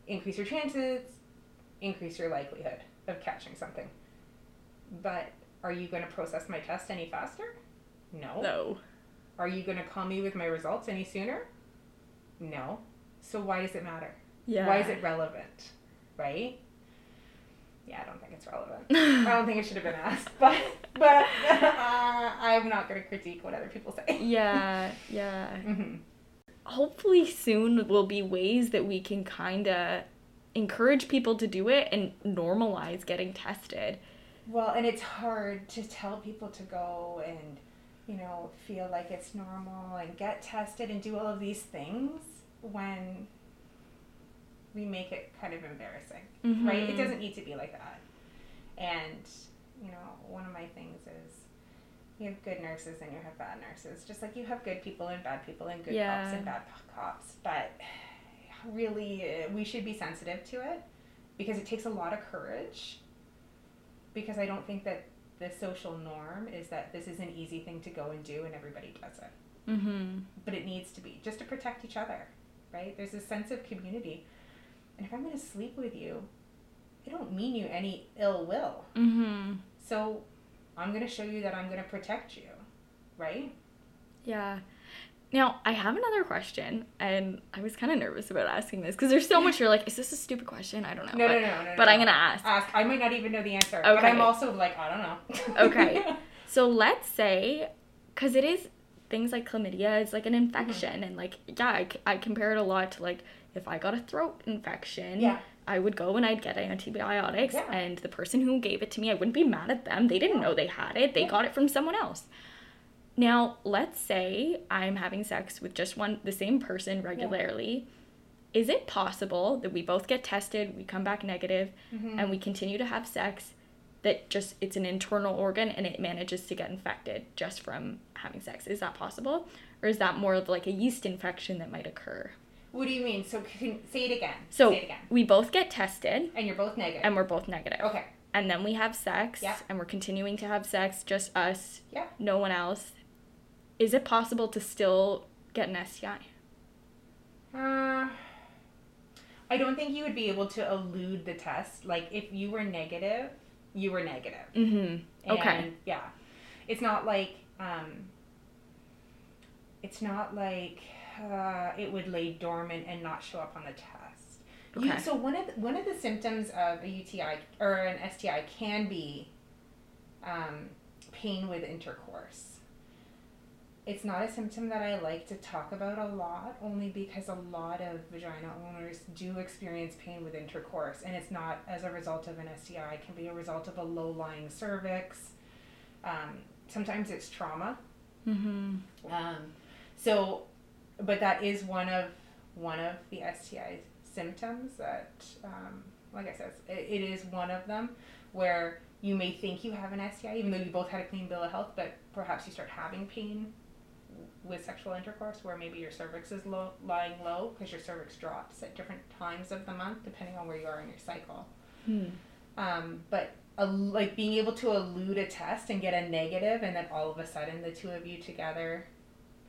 increase your chances, increase your likelihood of catching something. But are you going to process my test any faster? No. No. Are you going to call me with my results any sooner? No. So why does it matter? Yeah. Why is it relevant? Right? Yeah, I don't think it's relevant. I don't think it should have been asked, but but uh, I'm not going to critique what other people say. yeah. Yeah. hmm hopefully soon will be ways that we can kind of encourage people to do it and normalize getting tested. Well, and it's hard to tell people to go and you know feel like it's normal and get tested and do all of these things when we make it kind of embarrassing, right? It Mhm. doesn't need to be like that. And you know, one of my things is you have good nurses and you have bad nurses, just like you have good people and bad people and good cops and bad cops. But really, uh, we should be sensitive to it because it takes a lot of courage. Because I don't think that the social norm is that this is an easy thing to go and do and everybody does it. Mhm. But it needs to be just to protect each other, right? There's a sense of community. And if I'm going to sleep with you, I don't mean you any ill will. Mhm. So I'm going to show you that I'm going to protect you, right? Yeah. Now, I have another question, and I was kind of nervous about asking this because there's so much you're like, is this a stupid question? I don't know. No, but, no, no, no. but no. I'm going to ask. ask. I might not even know the answer, but I'm also like, I don't know. Okay. So let's say, because it is things like chlamydia is like an mm-hmm. infection, and like, yeah, I compare it a lot to like if I got a throat infection, Yeah. I would go and I'd get antibiotics, Yeah. and the person who gave it to me, I wouldn't be mad at them. They didn't No. know they had it, they Yeah. got it from someone else. Now, let's say I'm having sex with just one, the same person regularly. Is it possible that we both get tested, we come back negative, Mhm. and we continue to have sex that just it's an internal organ and it manages to get infected just from having sex is that possible or is that more of like a yeast infection that might occur What do you mean? So can, say it again. so say it again. we both get tested And you're both negative. and we're both negative okay. and then we have sex Yeah. and we're continuing to have sex just us Yeah. no one else is it possible to still get an sti Uh, I don't think you would be able to elude the test. Like if you were negative, you were negative. mm-hmm okay And, yeah. It's not like um it's not like uh, it would lay dormant and not show up on the test. You, Okay. so one of the, one of the symptoms of a UTI or an STI can be um, pain with intercourse. It's not a symptom that I like to talk about a lot, only because a lot of vagina owners do experience pain with intercourse, and it's not as a result of an STI. It can be a result of a low lying cervix. Um, sometimes it's trauma. mm-hmm Um, so, but that is one of one of the STI symptoms that, um, like I said, it, it is one of them where you may think you have an STI, even though you both had a clean bill of health, but perhaps you start having pain with sexual intercourse where maybe your cervix is low, lying low because your cervix drops at different times of the month depending on where you are in your cycle. Hmm. Um, but a, like being able to elude a test and get a negative, and then all of a sudden the two of you together,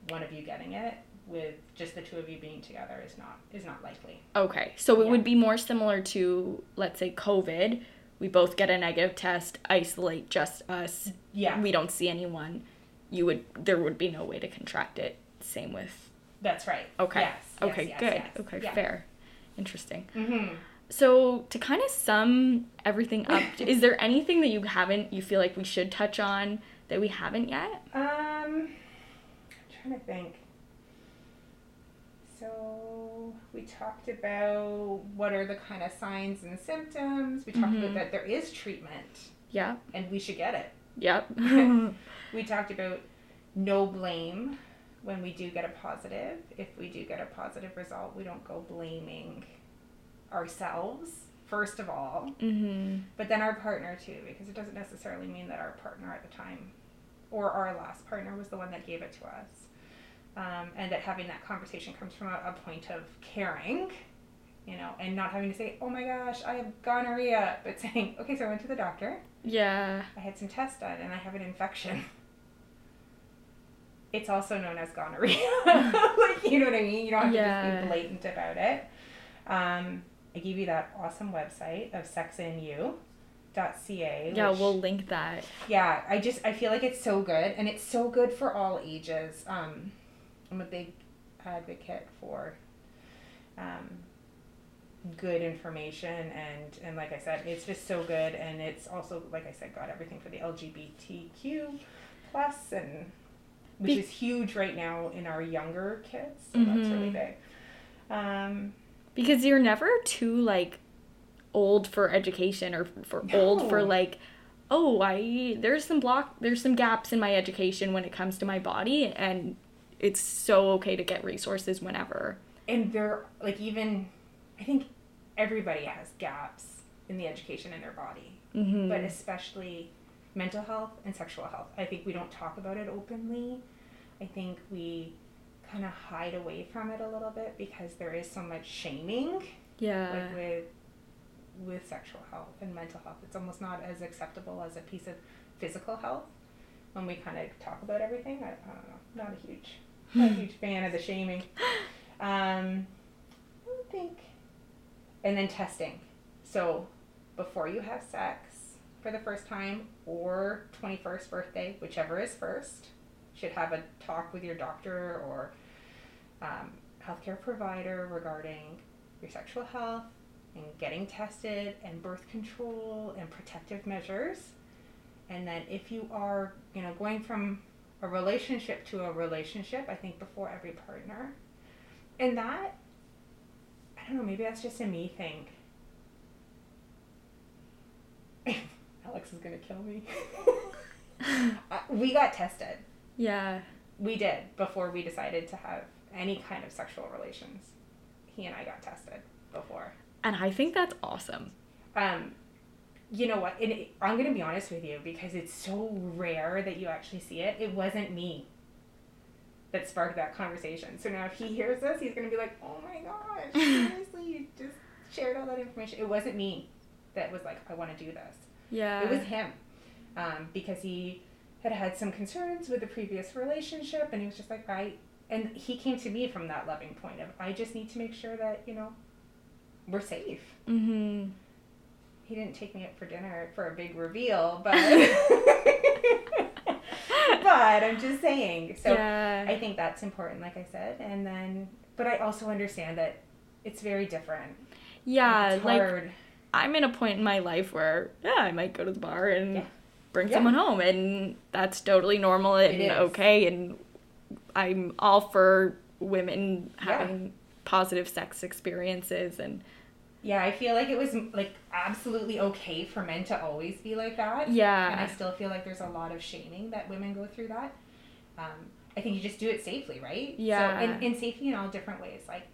one of you getting it with just the two of you being together is not is not likely. Okay, so it Yeah. would be more similar to, let's say, COVID. We both get a negative test, isolate just us. Yeah. We don't see anyone. You would there would be no way to contract it same with. That's right. Okay. Yes, okay. yes, good. yes. Okay. Yeah. Fair. Interesting. Mm-hmm. So to kind of sum everything up, is there anything that you haven't you feel like we should touch on that we haven't yet? Um, I'm trying to think. So we talked about what are the kind of signs and symptoms. We talked Mhm. about that there is treatment Yeah. and we should get it. Yep. We talked about no blame when we do get a positive. If we do get a positive result, we don't go blaming ourselves first of all, mhm. but then our partner too, because it doesn't necessarily mean that our partner at the time or our last partner was the one that gave it to us. Um, and that having that conversation comes from a, a point of caring, you know, and not having to say, oh my gosh, I have gonorrhea, but saying, okay, so I went to the doctor, Yeah. I had some tests done, and I have an infection. It's also known as gonorrhea. like, you know what I mean? You don't have to just be blatant about it. Um, I give you that awesome website of sexandu.ca. Yeah, which- we'll link that. yeah, I just I feel like it's so good, and it's so good for all ages. Um, I'm a big advocate for um, good information, and and like I said, it's just so good, and it's also like I said, got everything for the LGBTQ plus, and which Be- is huge right now in our younger kids. So that's really Mhm. big. Um, Because you're never too like old for education or for old for like oh, I there's some block there's some gaps in my education when it comes to my body and it's so okay to get resources whenever. and they're like even i think everybody has gaps in the education in their body Mhm. but especially mental health and sexual health. I think we don't talk about it openly. I think we kind of hide away from it a little bit because there is so much shaming yeah. like with with sexual health and mental health. It's almost not as acceptable as a piece of physical health when we kind of talk about everything. I, I don't know. Not a huge not a huge fan of the shaming. Um i don't think and then testing so before you have sex for the first time or 21st birthday whichever is first should have a talk with your doctor or um, healthcare provider regarding your sexual health and getting tested and birth control and protective measures. And then if you are, you know, going from a relationship to a relationship, I think before every partner. And that don't know, maybe that's just a me thing. Alex is gonna kill me. uh, we got tested. yeah. We did before we decided to have any kind of sexual relations. He and I got tested before. And I think that's awesome. Um, you know what? And it, I'm gonna be honest with you because it's so rare that you actually see it. It wasn't me that sparked that conversation. So now if he hears this, he's gonna be like, "Oh my gosh, seriously, you just shared all that information." It wasn't me that was like, "I want to do this." Yeah. It was him, um, because he had had some concerns with the previous relationship, and he was just like, "I," and he came to me from that loving point of, "I just need to make sure that you know we're safe." mhm. He didn't take me out for dinner for a big reveal, but but I'm just saying. So yeah. I think that's important, like I said, and then but I also understand that it's very different. yeah, it's like hard. I'm in a point in my life where yeah, I might go to the bar and Yeah. bring Yeah. someone home and that's totally normal and okay and I'm all for women having positive sex experiences and yeah, I feel like it was like absolutely okay for men to always be like that. Yeah. And. I still feel like there's a lot of shaming that women go through that. Um, I think you just do it safely, right? Yeah. So, and, and safety in all different ways. Like,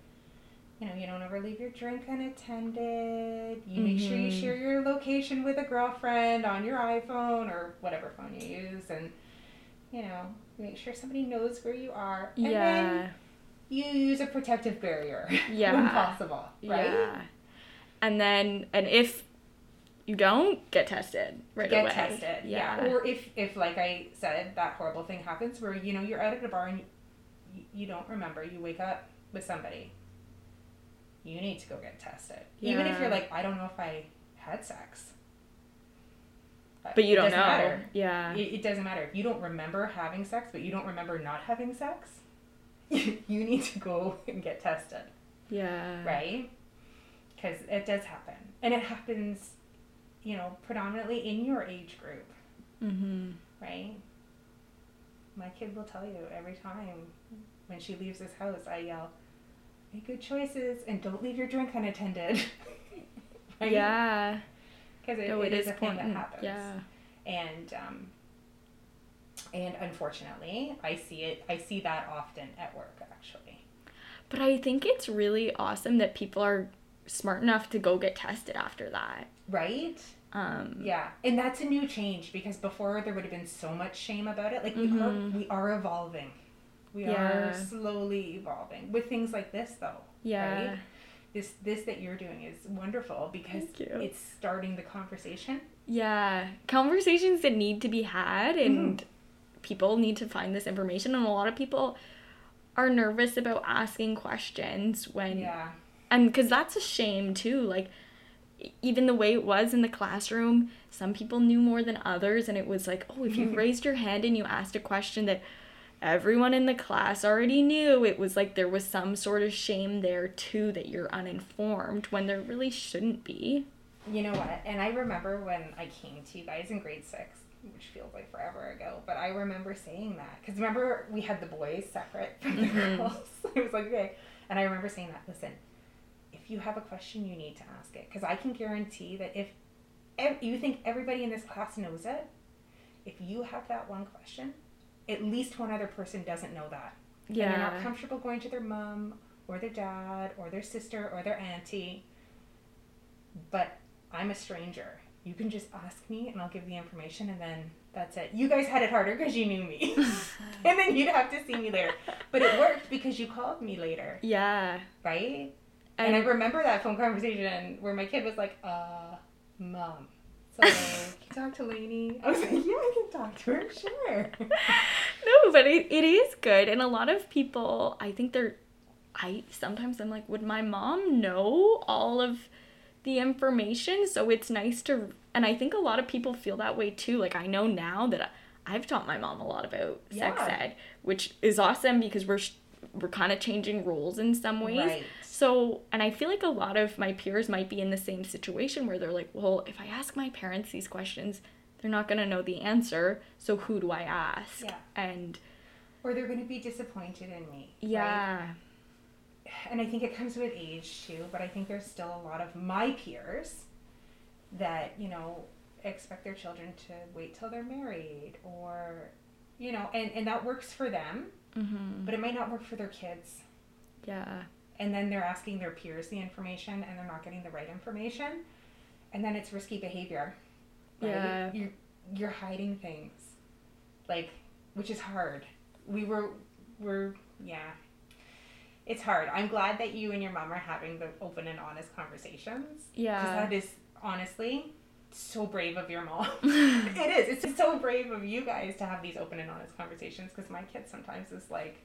you know, you don't ever leave your drink unattended. You make sure you Mhm. share your location with a girlfriend on your iPhone or whatever phone you use. And, you know, make sure somebody knows where you are. And yeah. then you use a protective barrier yeah. when possible, right? Yeah. And then and if you don't get tested right get away. tested. Yeah. Yeah. Or if, if like I said, that horrible thing happens where you know you're out at a bar and you, you don't remember. You wake up with somebody. You need to go get tested, yeah. even if you're like, I don't know if I had sex. but you don't know. Matter. Yeah. It, it doesn't matter if you don't remember having sex, but you don't remember not having sex. you need to go and get tested, Yeah. right? Because it does happen. And it happens, you know, predominantly in your age group, Mm-hmm. right? My kid will tell you every time when she leaves this house, I yell, make good choices and don't leave your drink unattended. right? Yeah. Because it, No, it it is is a thing that happens. Yeah. and um, and unfortunately, I see it. I see that often at work, actually. But I think it's really awesome that people are smart enough to go get tested after that. Right? Um, Yeah, and that's a new change because before there would have been so much shame about it. Like we Mhm. are, we are evolving. We Yeah. are slowly evolving with things like this, though. Yeah. Right? This this that you're doing is wonderful because it's starting the conversation. Yeah. Conversations that need to be had and people need to find this information and a lot of people are nervous about asking questions when Yeah. And because that's a shame too like even the way it was in the classroom some people knew more than others and it was like oh if you raised your hand and you asked a question that everyone in the class already knew it was like there was some sort of shame there too that you're uninformed when there really shouldn't be You know what? And I remember when I came to you guys in grade six, which feels like forever ago, but I remember saying that. Because remember, we had the boys separate from the Mhm. girls. it was like, okay. And I remember saying that, listen, if you have a question, you need to ask it. Because I can guarantee that if ev- you think everybody in this class knows it, if you have that one question, at least one other person doesn't know that. And they're not comfortable going to their mom or their dad or their sister or their auntie. But I'm a stranger. You can just ask me and I'll give the information and then that's it. You guys had it harder because you knew me. and then you'd have to see me later. But it worked because you called me later, yeah right? And, and, I remember that phone conversation where my kid was like, uh, mom. So can you talk to Lainey? I was like, yeah, I can talk to her, sure. no but it, it is good and a lot of people i think they're i sometimes i'm like would my mom know all of the information so it's nice to and i think a lot of people feel that way too like i know now that i've taught my mom a lot about sex ed which is awesome because we're we're kind of changing roles in some ways Right. So and i feel like a lot of my peers might be in the same situation where they're like well if i ask my parents these questions they're not going to know the answer so who do i ask Yeah. and Or they're going to be disappointed in me. right? yeah and I think it comes with age too, but I think there's still a lot of my peers that, you know, expect their children to wait till they're married or, you know, and, and that works for them, mm-hmm. but it might not work for their kids. yeah And then they're asking their peers the information and they're not getting the right information. And then it's risky behavior. right? Yeah. You're, you're hiding things. Like, which is hard. We were, we're, yeah. It's hard. I'm glad that you and your mom are having the open and honest conversations. Yeah. That is honestly so brave of your mom. it is. It's so brave of you guys to have these open and honest conversations. Because my kid sometimes is like,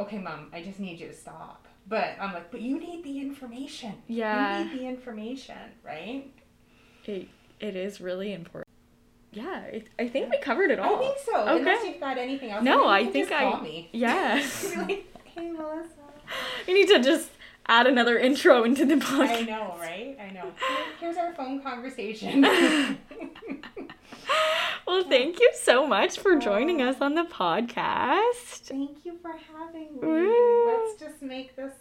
"Okay, mom, I just need you to stop." But I'm like, "But you need the information. Yeah. You need the information, right?" it, it is really important yeah I, I think we covered it all I think so. Okay. Unless you've got anything else. No, you I think just I- call me. yeah like, hey, Melissa. we need to just add another intro into the podcast. I know, right? I know. Here's our phone conversation. well thank you so much for joining us on the podcast Thank you for having me. Woo. Let's just make this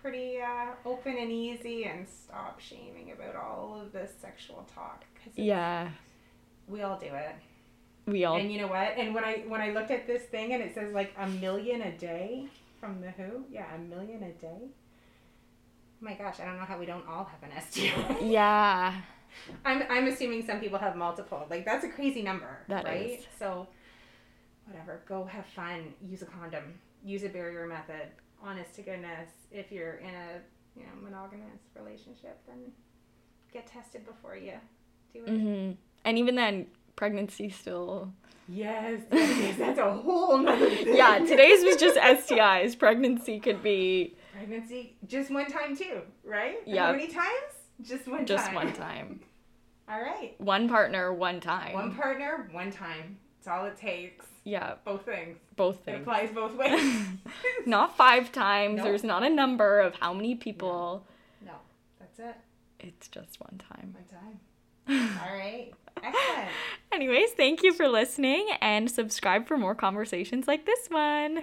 pretty uh, open and easy and stop shaming about all of this sexual talk. 'cause yeah we all do it. we all And you know what? And when I when I looked at this thing and it says like a million a day from the Who, yeah, a million a day. Oh My gosh, I don't know how we don't all have an STI. yeah I'm I'm assuming some people have multiple. Like that's a crazy number, That right? is. So whatever, go have fun, use a condom, use a barrier method. Honest to goodness, if you're in a, you know, monogamous relationship, then get tested before you do it. hmm and even then pregnancy still Yes, yes, that's a whole nother thing. yeah today's was just stis pregnancy could be pregnancy just one time too, right? Yeah. How many times? Just one time. just time. one time All right. one partner one time One partner, one time. It's all it takes. Yeah, Both things. both It applies both ways. Not five times. Nope. There's not a number of how many people. no, that's it. It's just one time. One time. All right. Excellent. Anyways, thank you for listening and subscribe for more conversations like this one.